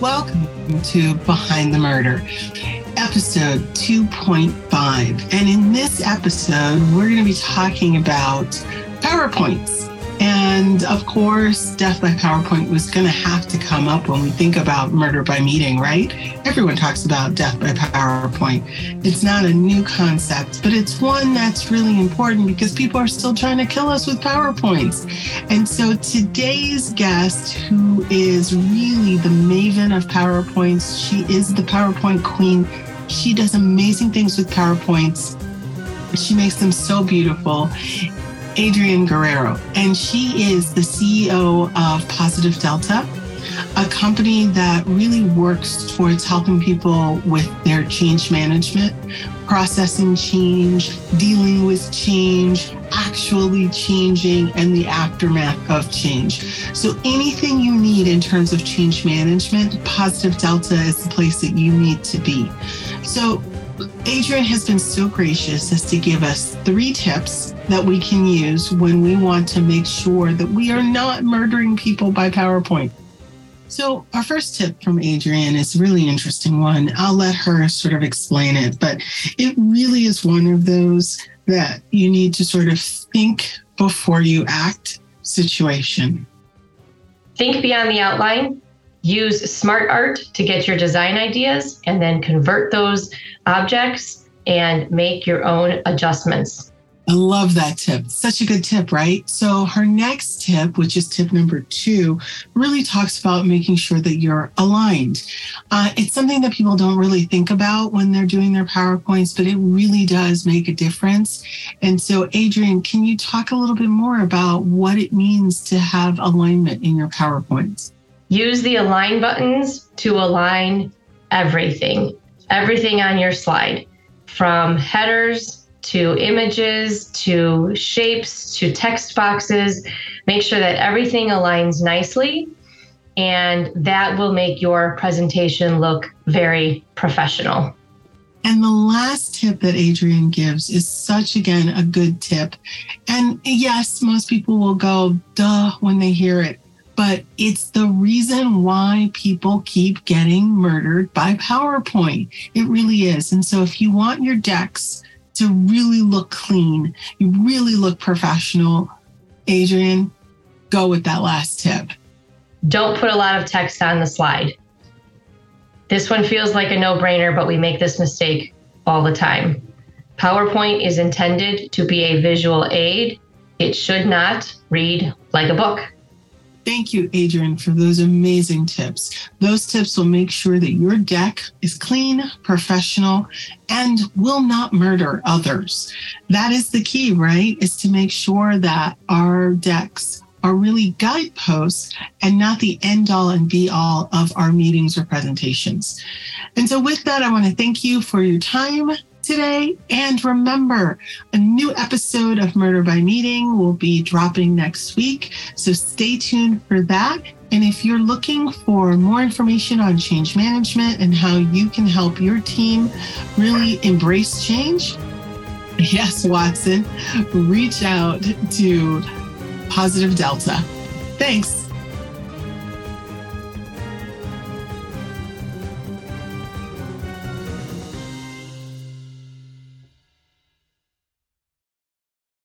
Welcome to Behind the Murder, episode 2.5. And in this episode, we're going to be talking about PowerPoints. And of course, death by PowerPoint was going to have to come up when we think about murder by meeting, right? Everyone talks about death by PowerPoint. It's not a new concept, but it's one that's really important because people are still trying to kill us with PowerPoints. And so today's guest, who is really the maven of PowerPoints, she is the PowerPoint queen. She does amazing things with PowerPoints. She makes them so beautiful. Adrienne Guerrero, and she is the CEO of Positive Delta, a company that really works towards helping people with their change management, processing change, dealing with change, actually changing, and the aftermath of change. So, anything you need in terms of change management, Positive Delta is the place that you need to be. So, Adrienne has been so gracious as to give us three tips that we can use when we want to make sure that we are not murdering people by PowerPoint. So, our first tip from Adrienne is really interesting one. I'll let her sort of explain it, but it really is one of those that you need to sort of think before you act situation. Think beyond the outline use smart art to get your design ideas and then convert those objects and make your own adjustments. I love that tip. Such a good tip, right? So, her next tip, which is tip number two, really talks about making sure that you're aligned. Uh, it's something that people don't really think about when they're doing their PowerPoints, but it really does make a difference. And so, Adrienne, can you talk a little bit more about what it means to have alignment in your PowerPoints? Use the align buttons to align everything, everything on your slide, from headers to images to shapes to text boxes. Make sure that everything aligns nicely, and that will make your presentation look very professional. And the last tip that Adrienne gives is such, again, a good tip. And yes, most people will go, duh, when they hear it but it's the reason why people keep getting murdered by PowerPoint. It really is. And so if you want your decks to really look clean, you really look professional, Adrienne, go with that last tip. Don't put a lot of text on the slide. This one feels like a no brainer, but we make this mistake all the time. PowerPoint is intended to be a visual aid. It should not read like a book. Thank you, Adrienne, for those amazing tips. Those tips will make sure that your deck is clean, professional, and will not murder others. That is the key, right? Is to make sure that our decks are really guideposts and not the end all and be all of our meetings or presentations. And so, with that, I want to thank you for your time today. And remember, a new episode of Murder by Meeting will be dropping next week. So stay tuned for that. And if you're looking for more information on change management and how you can help your team really embrace change, yes, Watson, reach out to Positive Delta. Thanks.